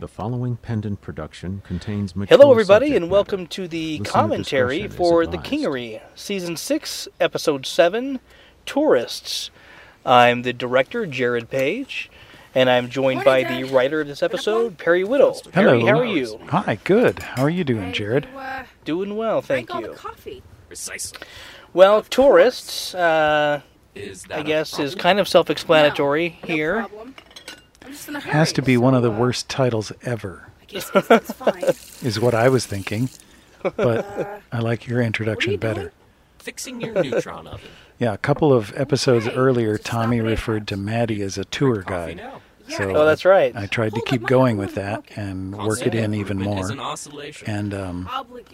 The following pendant production contains mature Hello, everybody, and matter. welcome to the Listener commentary discretion for The. Kingery, Season 6, Episode 7 Tourists. I'm the director, Jared Page, and I'm joined by the writer of this episode, Perry Whittle. Perry, how are you? Hi, good. How are you doing, Jared? You, uh, Doing well, thank drank all you. the coffee. Precisely. Well, Tourists, uh, Is that I a guess, is problem? kind of self explanatory No, here. No problem. Has to be one of the uh, worst titles ever, I guess it's, it's fine. is what I was thinking. But I like your introduction you doing? better. fixing your neutron oven? Yeah, a couple of episodes Hey, earlier, Tommy referred to Maddie as a tour guide. now. So Oh, that's right. I tried to keep going with that okay. and work it in even more. an oscillation. And um,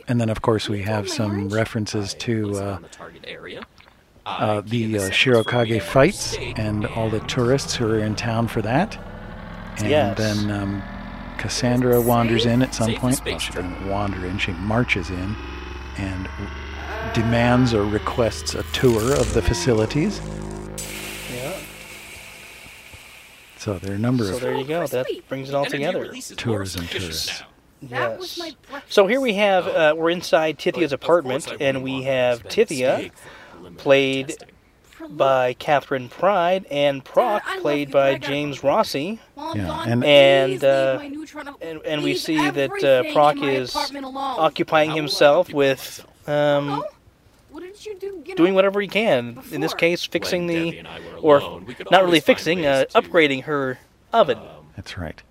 and then of course we have some orange? references to uh, the target area. uh, I key in the uh, Shirokage fights state and all the tourists who are in town for that. And Yes. then um, Cassandra wanders in at some Safe point. Well, she trip. doesn't wander in, she marches in and demands or requests a tour of the facilities. Yeah. So there are a number So of there you go. That brings it all Energy together. release is Tours and efficient tourists. now. That was Yes. So here we have, uh, we're inside Tithia's apartment, and we have Tithia steak for preliminary played by Catherine Pride and Proc Dad, I love played by James. Rossi. While I'm Yeah, and- And, uh, my neutron al- and- and we see that, uh, Proc is occupying How will I himself with um, what did you do? You doing whatever he can. In this case, fixing When the, and or alone, we could not really fixing, uh, to, upgrading her oven. um, That's right.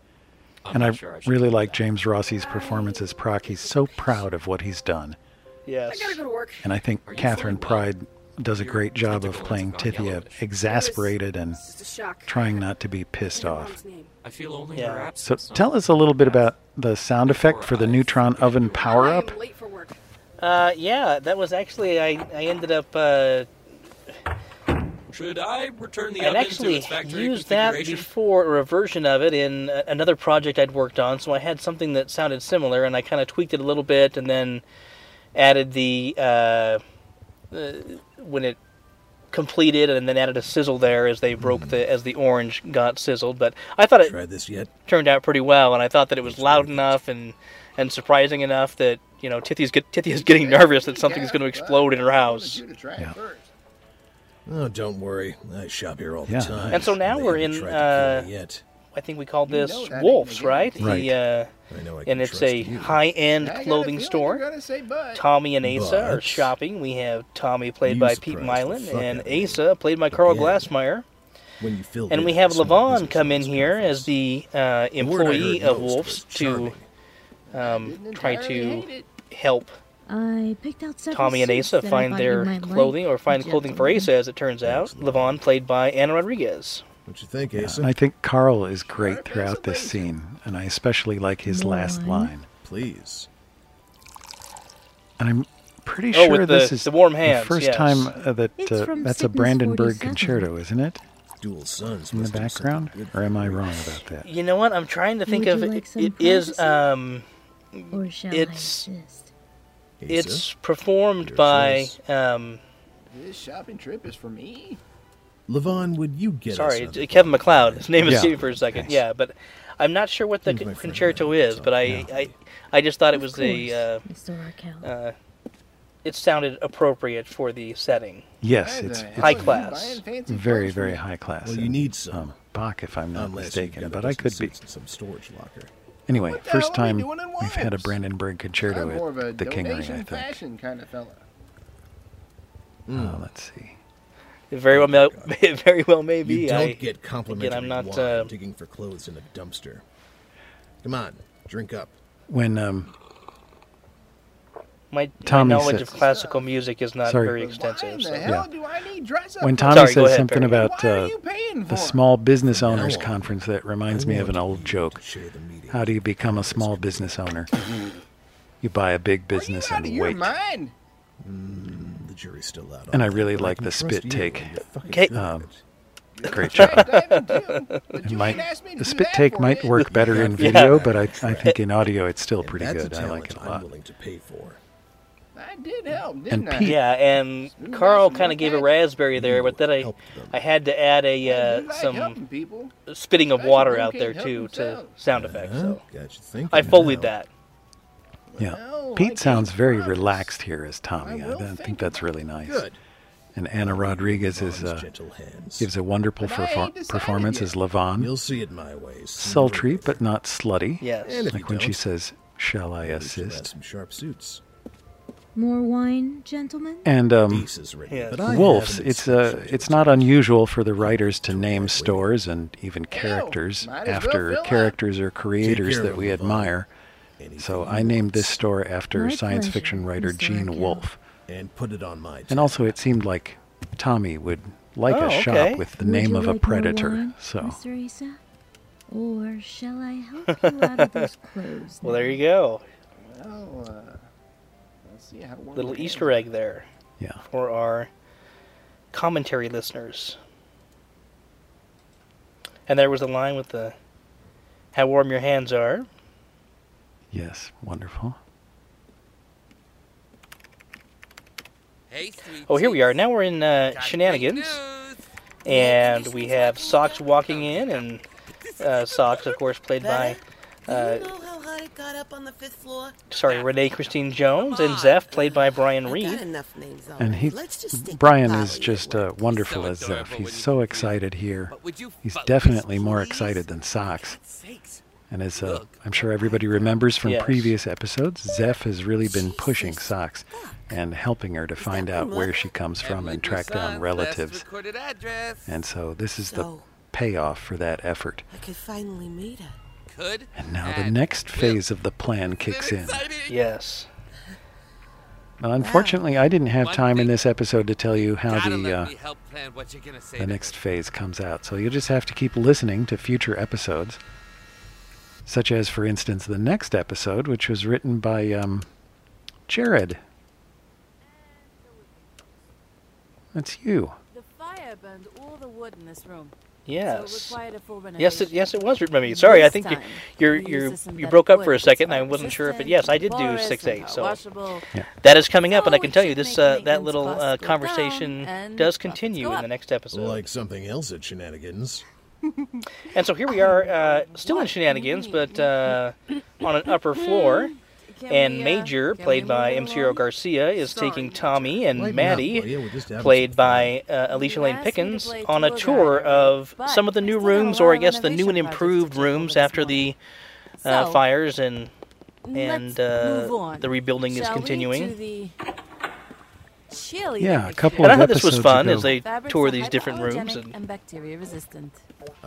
I'm And I sure really like that. James Rossi's performance as Proc. He's so proud of what he's done. yes. I gotta go to work. And I think Catherine feeling well? Pride does a great job of playing have Tithia, exasperated and It's just a shock. trying not to be pissed off. I feel only Yeah. So tell us a little bit about the sound effect for the neutron oven power up. I'm late for work. Uh, yeah, that was actually, I, I ended up, uh, Should I return the I'd oven to actually its factory used that before, or a version of it, in another project I'd worked on. So I had something that sounded similar, and I kind of tweaked it a little bit, and then added the uh, uh, when it completed, and then added a sizzle there as they broke the as the orange got sizzled. But I thought it Tried this yet? turned out pretty well, and I thought that it was loud enough and and surprising enough that you know Tithia's get, Tithia's getting nervous that something's going to explode in her house. Yeah. Oh, don't worry. I shop here all the Yeah. time. And so now They we're in, tried to kill me uh, yet. I think we called this know that ain't Wolves, right? Right. The, uh, I know I can and it's trust a you. high-end clothing store. Tommy and Asa are shopping. We have Tommy played by Pete surprised Mylan and out me. Asa played by Carl Yeah. Glassmeyer. When you filled And we have Levon come in here conference. as the uh, The word I employee heard of most Wolves to um, try to help I picked out Tommy and Asa find their clothing like, or find clothing for. Asa, as it turns out. Levon played by Anna Rodriguez. What you think, Yeah, Asa? and I think Carl is great throughout this scene, and I especially like his last line. Please. And I'm pretty Oh, sure this the- is the warm hands, first yes. time uh, that It's uh, from that's a Sickness Brandenburg concerto, isn't it? Dual sons In the must have something background, or am I wrong about that? You know what? I'm trying to think Would of you it. some It is um, Or shall It's- I insist? Asa? it's performed Your by um, This shopping trip is for me. Levon, would you get sorry, us it's Kevin MacLeod. His name Yeah. escaped me for a second. Yes. Yeah, but I'm not sure what the He's my friend, concerto is. so, But I, yeah. I, I just thought it was course, a. Uh, Mr. Raquel. uh, it sounded appropriate for the setting. Yes, it's, it's High you class. buying very, very high class. Well, you need some. Um, Bach, if I'm not Unless mistaken, but I could be. some storage locker. Anyway, What first time doing in we've had a Brandenburg concerto I'm of at the Kingery, I donation think. fashion kind of fella. Oh, let's see. It very well, may, it very well may You don't I, get complimentary I'm not, wine uh, digging for clothes in a dumpster. Come on, drink up. When um, my, my Tommy knowledge says- of classical music is not Sorry. very But Why extensive. in the So. hell Yeah. do I need dress up? when? Tommy Sorry, says ahead, something Perry. about uh, the small business owners Now, conference, that reminds me of an old joke. to share the meeting. How do you become a small business owner? You buy a big Are business you out of and your wait. mind? The jury's still out. And I really like the spit you take. when you fucking Okay. Um. Great job. Diving too, but It might, ain't asked me to the spit take might you. work better in Yeah. video, but I, I think in audio it's still And pretty good. I like talent it a I'm lot. willing to pay for. I did help, didn't And I? Pete- Yeah, and Smooth Carl kind of gave a raspberry there, but then I I had to add I a do uh, like some spitting of water out there too to sound effects. So Got you thinking I foleyed now. that. Yeah. Well, Pete sounds very promise. relaxed here as Tommy. I I, think think that's really nice. Good. And Anna Rodriguez is Mom's uh, gives a wonderful perfor- performance yet. as Levon. You'll see it my way. Sultry later. but not slutty. Yes. And Like when she says, "Shall I at least you'll have assist?" some sharp suits. More wine, gentlemen? And um, Peace is written, Yes. but I Wolves. have an It's uh, it's its not unusual for the writers to name stores and even characters might as well after characters or creators that we Levon. admire. Anything So I named this store after My science pleasure, fiction writer Mr. Gene Wolfe. and put it on my. And also, it seemed like Tommy would like Oh, a shop okay. with the Would name of a like more predator. wine, So Mr. Asa? Or shall I help you out of those clothes? Well, there you go. Well, uh, let's see how Little Easter egg there yeah, for our commentary listeners. And there was a line with the how warm your hands are. Yes, wonderful. Hey, sweet Oh, here we are. Now we're in uh, shenanigans, and we have Socks walking in, and uh, Socks, of course, played by uh, you know how got up on the fifth floor? sorry Renee Christine Jones, and Zeph, played by Brian Reed. And he, Let's just stick with Brian is just uh, wonderful as Zeph. He's so excited here. But would you He's definitely more excited than Socks. God's sakes. And as uh, I'm sure everybody remembers from Yes. previous episodes, Zeph has really been pushing Socks fuck. and helping her to find out where she comes from Emily and track down relatives. And so this is the payoff for that effort. I could finally meet her. Could. And now the next phase of the plan kicks in. Yes. Now, unfortunately, I didn't have One time in this episode to tell you how the uh, help plan what you're gonna say the next phase comes out. So you'll just have to keep listening to future episodes, such as, for instance, the next episode, which was written by um, Jared. That's you. The fire burned all the wood in this room. So it Yes. required a full Yes, it, yes, it was written by me. Sorry, I think you, time, you're, you're, a you broke up for a second, and I wasn't sure, if it. yes, I did do six and eight. So washable. that is coming up, and I can tell you this uh, that little uh, conversation does continue in the next episode. Like something else at shenanigans. And so here we are, uh, still in shenanigans, but uh, on an upper floor. And uh, Major, played by move M. Garcia, is taking Tommy and Lighten up, will Maddie, ya? We're just having played by uh, Alicia Lane asked me to Pickens, on a tour tour of some of the new still have a rooms, lot or I guess the new and renovation projects to improved rooms after the uh, fires and and uh, the rebuilding is continuing. to the cheerleading Yeah, a couple of And I of thought this was fun ago. as they tour these different rooms. And, and bacteria resistant.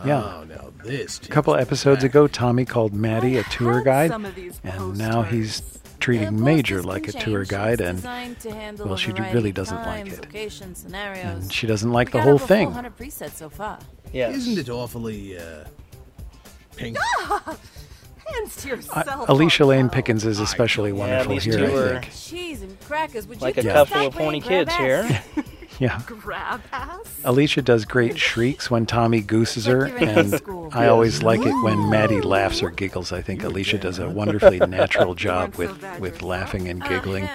Yeah. Oh, now this. A couple of episodes ago, Tommy called Maddie a tour guide, some of and now he's treating Major like a tour guide, and designed to handle well, she really doesn't like it. and she doesn't like We the whole thing. 400 so far. yes. Isn't it awfully, uh, pink? Hands to I- yourself. Alicia Lane Marcel. Pickens is especially wonderful these here, I think. Cheese and crackers. Would Like you a couple of horny kids here. ass? Yeah. grab ass. Alicia does great shrieks when Tommy gooses her, Like you're in high and. I always like it when Maddie laughs or giggles. I think Alicia does a wonderfully natural job with, with laughing and giggling,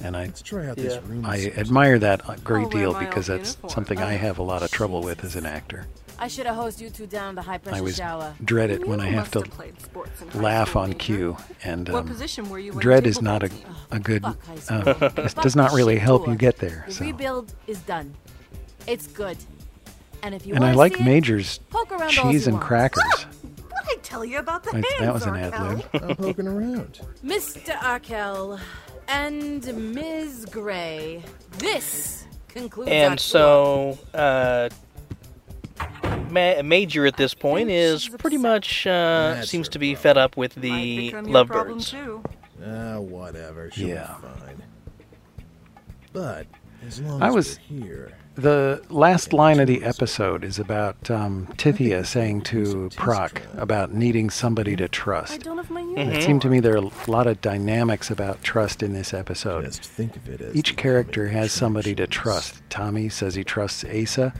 and I Let's try out this Yeah. room. I admire that a I'll great deal because that's uniform. something I Oh, have a lot of trouble with as an actor. I should have hosed you two down the high pressure I always shower. dread it when I have to laugh on cue, and What um, position were you when dread is not a, a good. Uh, school. this does not really help tour. you get there. The So, rebuild is done. It's good. And if you and I wanna like see it, Major's poke around all cheese you and want. crackers. What I tell you about the I- that was an ad lib. I'm poking around. Mr. Arkell and Ms. Gray. This concludes our And tour. so, uh, Ma- Major at this point is pretty much uh, seems to be problem. fed up with the lovebirds. Ah, whatever. She'll Yeah. be fine. But as long I as was- we're here, The last line of the episode is about um, Tithia saying to Proc about needing somebody to trust. don't have my Mm-hmm. It seemed to me there are a lot of dynamics about trust in this episode. think of it as Each character has somebody to trust. Tommy says he trusts Asa,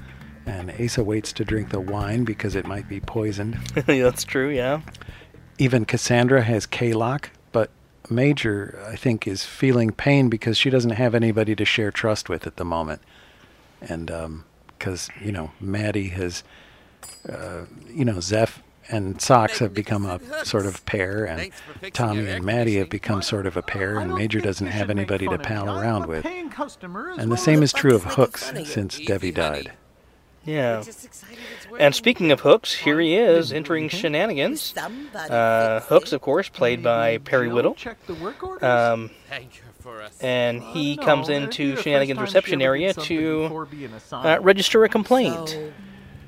and Asa waits to drink the wine because it might be poisoned. That's true, yeah. Even Cassandra has K-Lock, but Major, I think, is feeling pain because she doesn't have anybody to share trust with at the moment, and because you know Maddie has, uh, you know, Zeph and Socks have become a sort of pair, and Thanks for fixing Tommy and Maddie have become sort of a pair, and Major doesn't have anybody to pal around with. paying customer as And the same is true of Hooks fun of you? since Easy, Debbie died. Yeah. We're just it's And speaking of Hooks, here he is entering shenanigans. Uh, Hooks, of course, played by Perry Jill Whittle. check the work orders? Um, Thank her for us. and he comes know, that'd be into Shenanigans reception area to uh, register a complaint. So,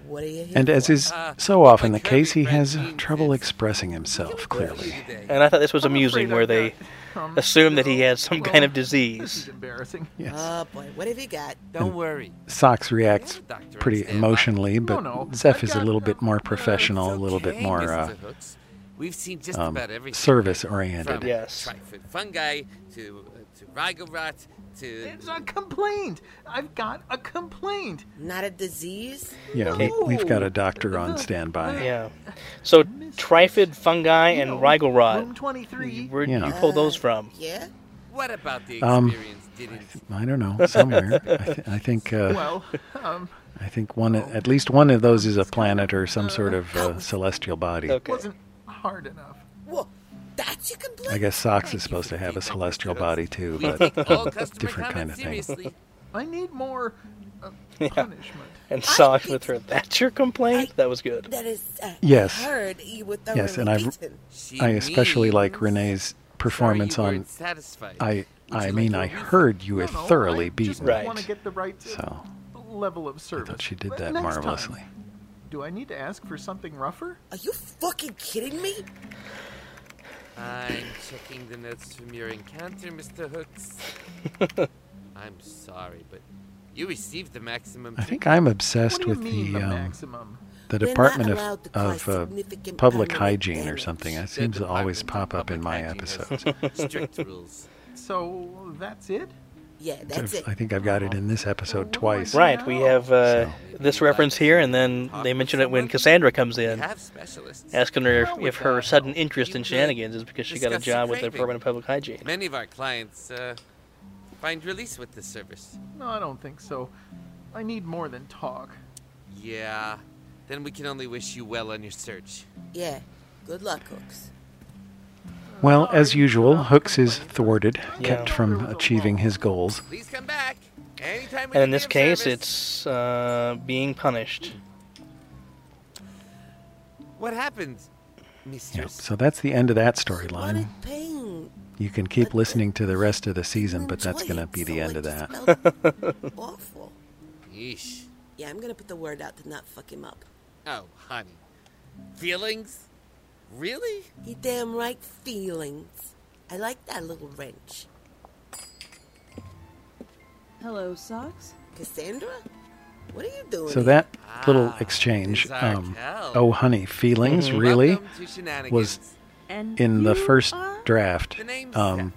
what are you here And as is Uh, so often the case, he has trouble expressing himself clearly. And I thought this was amusing, where they got, um, assumed that he had some well, kind of This disease. is embarrassing. Yes. Oh boy, what have you got? Don't worry. Socks reacts have a doctor on pretty standby. emotionally, but no, Zeph is a got, little bit more professional, a little bit more uh, We've seen just um, about everything. service oriented. Yes. Trifid fungi to uh, to Rigorot to It's a complaint. I've got a complaint. not a disease. Yeah, we, we've got a doctor on standby. Yeah. So Trifid, fungi, and Room Rigorod. 23. Where'd Yeah. you pull those from? Yeah. What about the Um, experience didn't? I don't know, somewhere. I, th- I think uh, Well, um, I think one, at least one of those is a planet or some sort of uh, celestial body. Okay. wasn't hard enough. Well, that's your complaint. I guess Socks is supposed to have a celestial body too, but take all different kind of comments thing. seriously. I need more uh, Yeah. punishment. And Socks with her. That's your complaint? That was good. That is. Uh, Yes. Heard you were Yes, and I've- beaten. She I especially like Renee's performance you on. satisfied. I Would I you mean like I a refund? heard you were No, no, thoroughly I just beaten. Right. want to get the right So level of service. I service. thought she did that next time, marvelously. Do I need to ask for something rougher? Are you fucking kidding me? I'm checking the notes from your encounter, Mr. Hooks. I'm sorry, but you received the maximum. I think I'm obsessed with the the um, maximum? the Department of allowed to cause of uh, Public permanent Hygiene or something. That seems to always pop up in my episodes. Strict rules. So that's it? Yeah, that's So it. I think I've got it in this episode twice. Right, we have uh, So- this reference here, and then they mention it when Cassandra comes in, asking her if, if her sudden interest in you shenanigans is because she got a job with the. Department of Public Hygiene. Many of our clients uh, find release with this service. No, I don't think so. I need more than talk. Yeah. Then we can only wish you well on your search. Yeah. Good luck, Hooks. Well, as usual, Hooks is thwarted, Yeah. kept from achieving his goals. Please come back. Anytime And in this case, service. it's uh, being punished. What happened, Yeah, so that's the end of that Wanted storyline. pain. You can keep But listening to the rest of the season, but that's going to be the so end of that. awful. Yeesh. Yeah, I'm gonna put the word out to not fuck him up. Oh, honey. Feelings? Really? You damn right feelings. I like that little wrench. Hello, Socks. Cassandra? What are you doing? So here? that little Ah, exchange, um, oh honey, feelings, Mhm. really? Welcome to Shenanigans. was And In the first are? draft. The Um,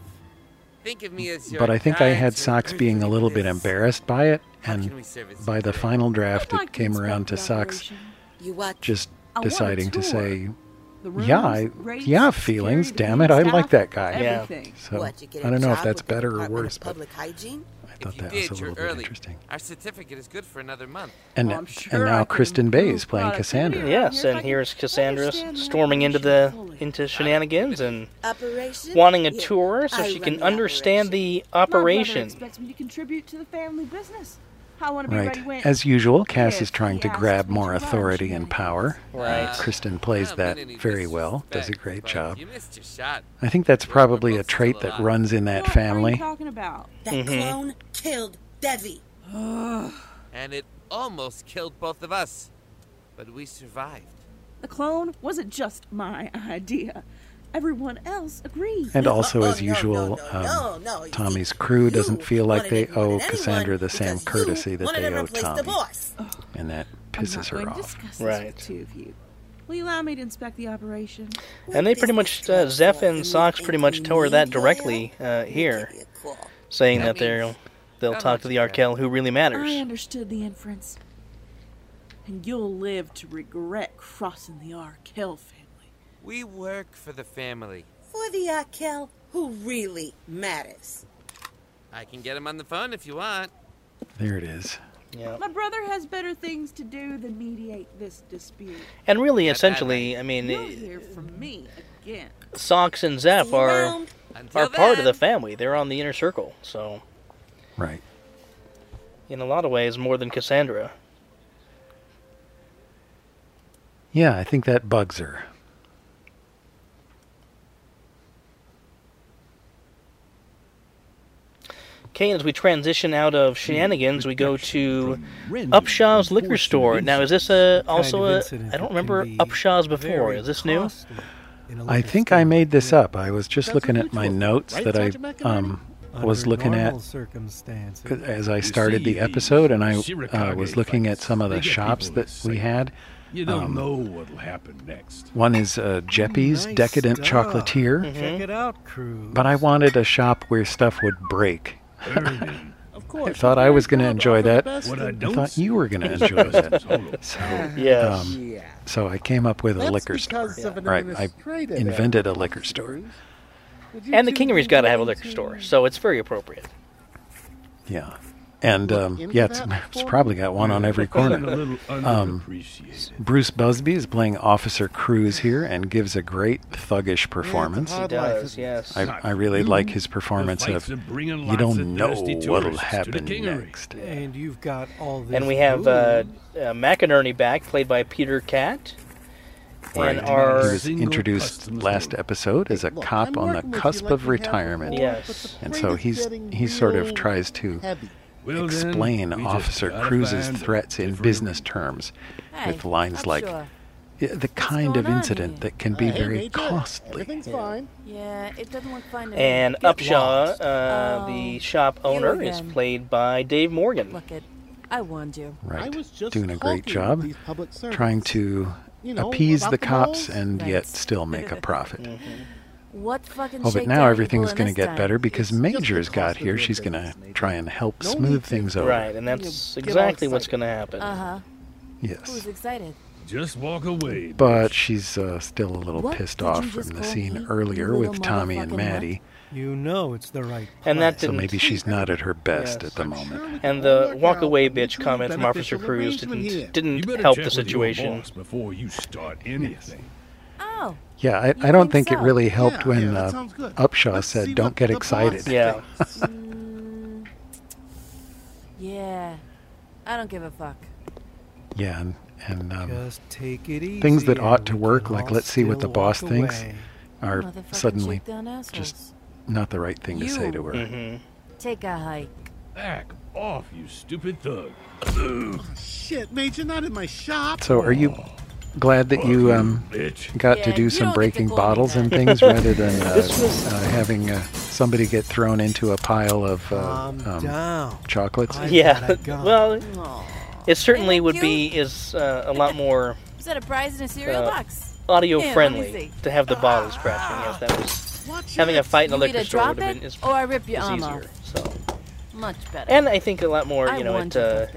Think of me as your but I think I had Socks being a little bit embarrassed by it, and can we service by the final draft, it came around to Socks operation. You watch. just I want a deciding to tour. say, The yeah, I, rates, yeah, feelings, damn it, I like that guy. Yeah. So what, you get I a don't know if that's better or worse, but Public hygiene? I thought that did, was a little bit early. interesting. Our certificate is good for another month. And Well, I'm and now Kristen Bay is playing Cassandra. Yes, and here's Cassandra s- understand the storming into the into shenanigans and Operation? wanting a Yeah, tour so I she can the understand operation. the My operation. expects me to contribute to the family business. I want to be Right. ready when. As usual, Cass if is trying to grab more to run authority and power. Right. Uh, Kristen plays that very well, does a great job. You missed your shot. I think that's We're- we're probably a trait that runs in that what are you family. talking about? That Mhm. clone killed Devi. And it almost killed both of us. But we survived. The clone wasn't just my idea. Everyone else agreed. And also, Oh, as no, usual, no, no, um, no, no. You Tommy's see, crew doesn't feel like they owe Cassandra the same courtesy that they owe replace Tommy. The boss. and that I'm pisses not her going to off. this Right. with two of you. Will you allow me to inspect the operation? And they pretty much, uh, Zeph and Socks pretty much tell her that directly uh, here, saying that they'll they'll talk to the you got? Who really matters. I understood the inference. And you'll live to regret crossing the Arkell family. We work for the family. For the Arkell who really matters. I can get him on the phone if you want. There it is. Yeah. My brother has better things to do than mediate this dispute. And really, essentially, I mean, You'll hear from me again. Socks and Zeph are around. are part of the family. They're on the inner circle, so Right. in a lot of ways, more than Cassandra. Yeah, I think that bugs her. Okay, as we transition out of shenanigans, we go to Upshaw's liquor store. Now, is this a also a? I don't remember Upshaw's before. Is this new? I think I made this up. I was just looking at my notes that I um, was looking at as I started the episode, and I uh, was looking at some of the shops that we had. You don't Um, know what'll happen next. One is uh, Jeppy's Nice Decadent stuff. Chocolatier, Check it out, crew. but I wanted a shop where stuff would break. Of I thought I was going to enjoy that. What I I thought you were going to enjoy that. So, Yes. um, Yeah. so I came up with a liquor store. because Right, I invented a liquor store. And the two Kingery's be got to have a liquor store, so it's very appropriate. Yeah. And um, yeah, it's, it's probably got one on every corner. Um. Bruce Busby is playing Officer Cruz here and gives a great thuggish performance. Yeah, He does, yes. I, I really like his performance of fights are bringing you don't know what'll tourists to the happen next. And you've got all this. And we have uh, uh, McInerney back, played by Peter Cat. Right. And our he was introduced last episode as a Look, cop I'm on the working with you cusp like of retirement. Yes. And so he's he sort of tries to heavy. Well, explain we just Officer Cruz's threats in business route. terms Hey, with lines I'm like sure. The kind of incident here?" that can be Uh, very Major, costly. Everything's fine. Yeah, it doesn't look fine And. Get Upshaw, lost. uh, the Oh, shop owner, is played by Dave Morgan. Look it. I warned you. I Right. was just Doing a great job with these public trying to You know, appease the the cops malls? and yet still make a profit. What fucking Oh, but now everything's going to get time? better because It's just the Major's got here. She's going to try and help No smooth things over. Right, and that's get all exactly what's going to happen. Uh huh. Yes. Who's excited? Just walk away. But she's uh, still a little What pissed did off from the scene me, earlier with Tommy and Maddie. You know it's the right. And that So didn't. So maybe she's not at her best Yes. at the moment. and the walk away bitch comment from Officer Cruz didn't didn't better help check the with your situation. boss before you start anything. Oh. Yeah, I, I don't think think, so? it really helped Yeah, when yeah, uh. Upshaw Let's said, "Don't get the excited." Yeah. Mm, yeah. I don't give a fuck. Yeah, and, and um, Just take it easy. things that ought to work, like let's see what the boss walk thinks, away. are suddenly just not the right thing to say to her. hmm Take a hike. Back off, you stupid thug. oh, Shit, Major, not in my shop. So, are you glad that you um, got Yeah, to do some don't get to breaking bottles and things rather than uh, was- uh, having uh, somebody get thrown into a pile of uh, um, chocolates? I Yeah. thought I'd gone. well, Aw. it certainly would that be is uh, a lot more Was that a prize in a cereal Uh, box? audio Yeah, friendly to have the bottle scratching. Yes, that was Watch having a fight in a You liquor either store drop would have been is, or I rip your arm easier. off. So, Much better. and I think a lot more. I You know, warned it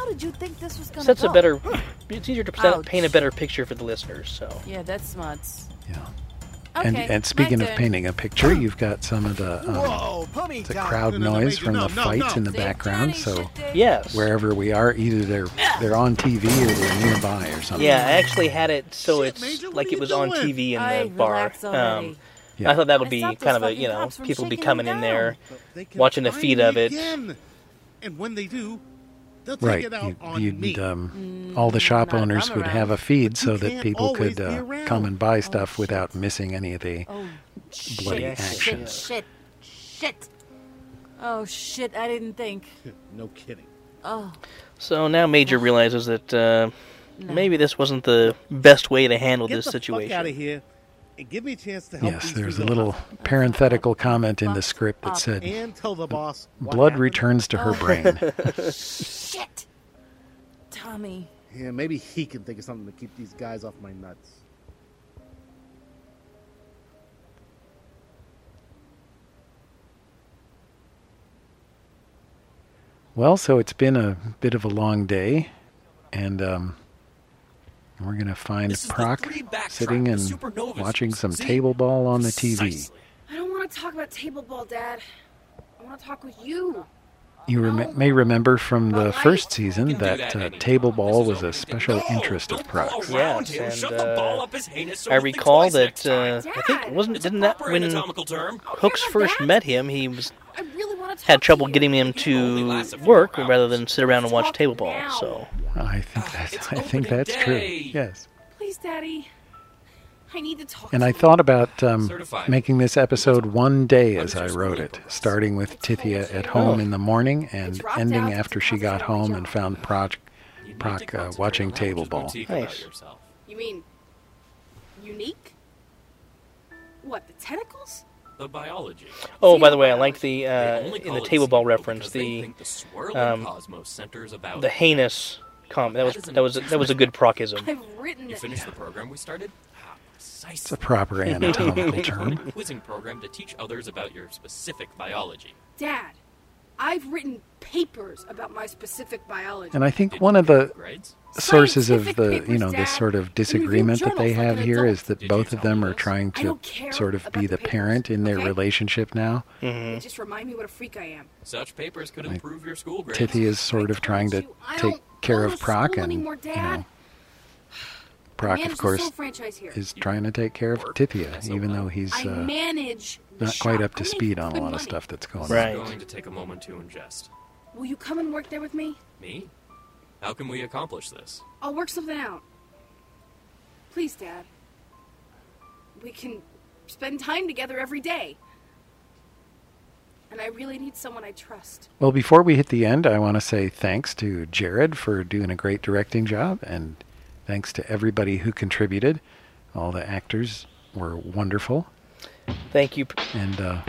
how did you think this was gonna sets go? a better. It's easier to present, Ouch. paint a better picture for the listeners. So. Yeah, that's smarts. Yeah. Okay, And, and speaking of turn. painting a picture, you've got some of the um, Whoa, the crowd No, no, no, noise Major, from no, the no, fights no. in the Save background. Johnny, So shit, Yes. wherever we are, either they're they're on TV or they're nearby or something. Yeah, I actually had it so Shit, it's Major, like it you was on? TV in Ay, the bar. Um, Yeah. I thought that would be kind of a you know people be coming in there. But they can watching the feed of it. again. And when they do, they'll take Right. it out You, on you'd, me. um, all the shop not owners would have a feed so you that people could uh, come and buy stuff without missing any of the Oh, bloody shit, action. shit, shit, shit. Oh shit! I didn't think. no kidding. Oh, So now Major realizes that uh, maybe this wasn't the best way to handle Get this the situation. fuck out of here and give me a chance to help Yes, there's a people little parenthetical comment in the script that said, and tell the boss what "Blood happened. returns to her Oh. brain." shit. Tommy. Yeah, maybe he can think of something to keep these guys off my nuts. Well, so it's been a bit of a long day, and um, We're gonna find This Proc sitting and watching some see? table ball on the TV. Precisely. I don't want to talk about table ball, Dad. I want to talk with you. You rem- may remember from the first season that uh, table ball was a special interest of Proc's. Yes, and uh, I recall that uh, I think wasn't didn't that when Hooks first met him, he was had trouble getting him to work rather than sit around and watch table ball. So I think that's I think that's true. Yes. Please, Daddy. I need to talk. And to I you. thought about um, making this episode one day as I wrote it, starting with Tithia at home in the morning and ending after she got home and found Proc, Proc uh, watching table ball. Nice. You mean unique? What the tentacles? The biology. Oh, by the way, I like the uh, only in the table ball reference the the swirling um, cosmos centers about the heinous comment. That was that was that was a good procism. I've written You finished the program we started? Ah. It's a proper anatomical term. A quizzing program to teach others about your specific biology. Dad, I've written papers about my specific biology. And I think one of the Grades? Sources of the you know Dad. this sort of disagreement that they have like an here adult. that both of them are trying to sort of be the the papers, parent in their okay? relationship now. They just remind me what a freak I am. Such papers could Like, improve your school grades. Tithia is sort of trying to take care of to Proc, and you anymore, Dad. know, Proc, of course, soul franchise here. is trying to take care of Tithia, even though he's I uh, not quite up to speed on a lot of stuff that's going Right. on. going to take a moment to ingest. Will you come and work there with me? Me? How can we accomplish this? I'll work something out. Please, Dad. We can spend time together every day. And I really need someone I trust. Well, before we hit the end, I want to say thanks to Jared for doing a great directing job, and thanks to everybody who contributed. All the actors were wonderful, Thank you. and uh,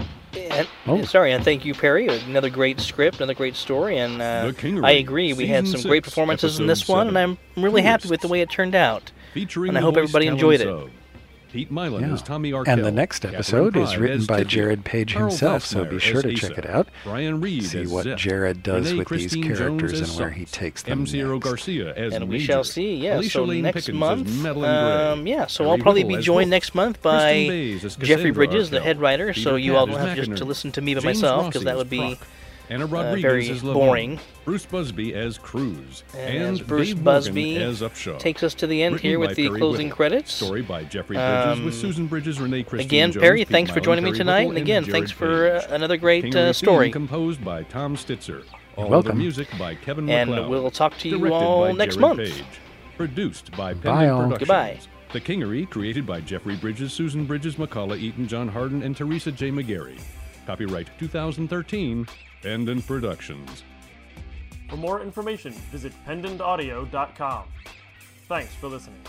And, Oh. Sorry, and thank you, Perry. Another great script, another great story, and uh, I agree. We had Season some great performances in Episode this one, and I'm really happy with the way it turned out. Featuring and I hope everybody enjoyed it. Talents of Pete Milan Yeah. as Tommy Arkell. and the next Catherine episode is written by Tithia, Jared Page himself, so be sure to Asa, check it out. Brian Reed See what Zeph, Jared does Renee with these characters and where he takes them M. next. Garcia as and we Major, shall see. Yeah, Alicia so Lane next Pickens month, as Madeline Gray, um, yeah, so Perry I'll probably Whittle be joined next month by Jeffrey Cassandra Bridges, the head writer. Peter So you all as don't have just to listen to me by myself because that would be Proc, Anna uh, Rodriguez very as Laverne, boring. Bruce Busby as Cruz, And, and, Bruce Dave Busby Morgan as Upshaw. takes us to the end Written here with the Perry closing Whittle. credits. Story by Jeffrey Bridges Um, with Susan Bridges, Renee Christine Again, Jones, Perry, Pete thanks for Milan, joining me tonight, Whittle, and again, Jared thanks for uh, another great uh, story. composed by Tom Stitzer. All welcome. the music by Kevin And we'll talk to you all next Jared month. Page. Produced by Bye, Pendant all. Productions. Goodbye. The Kingery, created by Jeffrey Bridges, Susan Bridges, McCullough Eaton, John Harden, and Teresa J. McGarry. Copyright 2013, Pendant Productions. For more information, visit pendantaudio.com. Thanks for listening.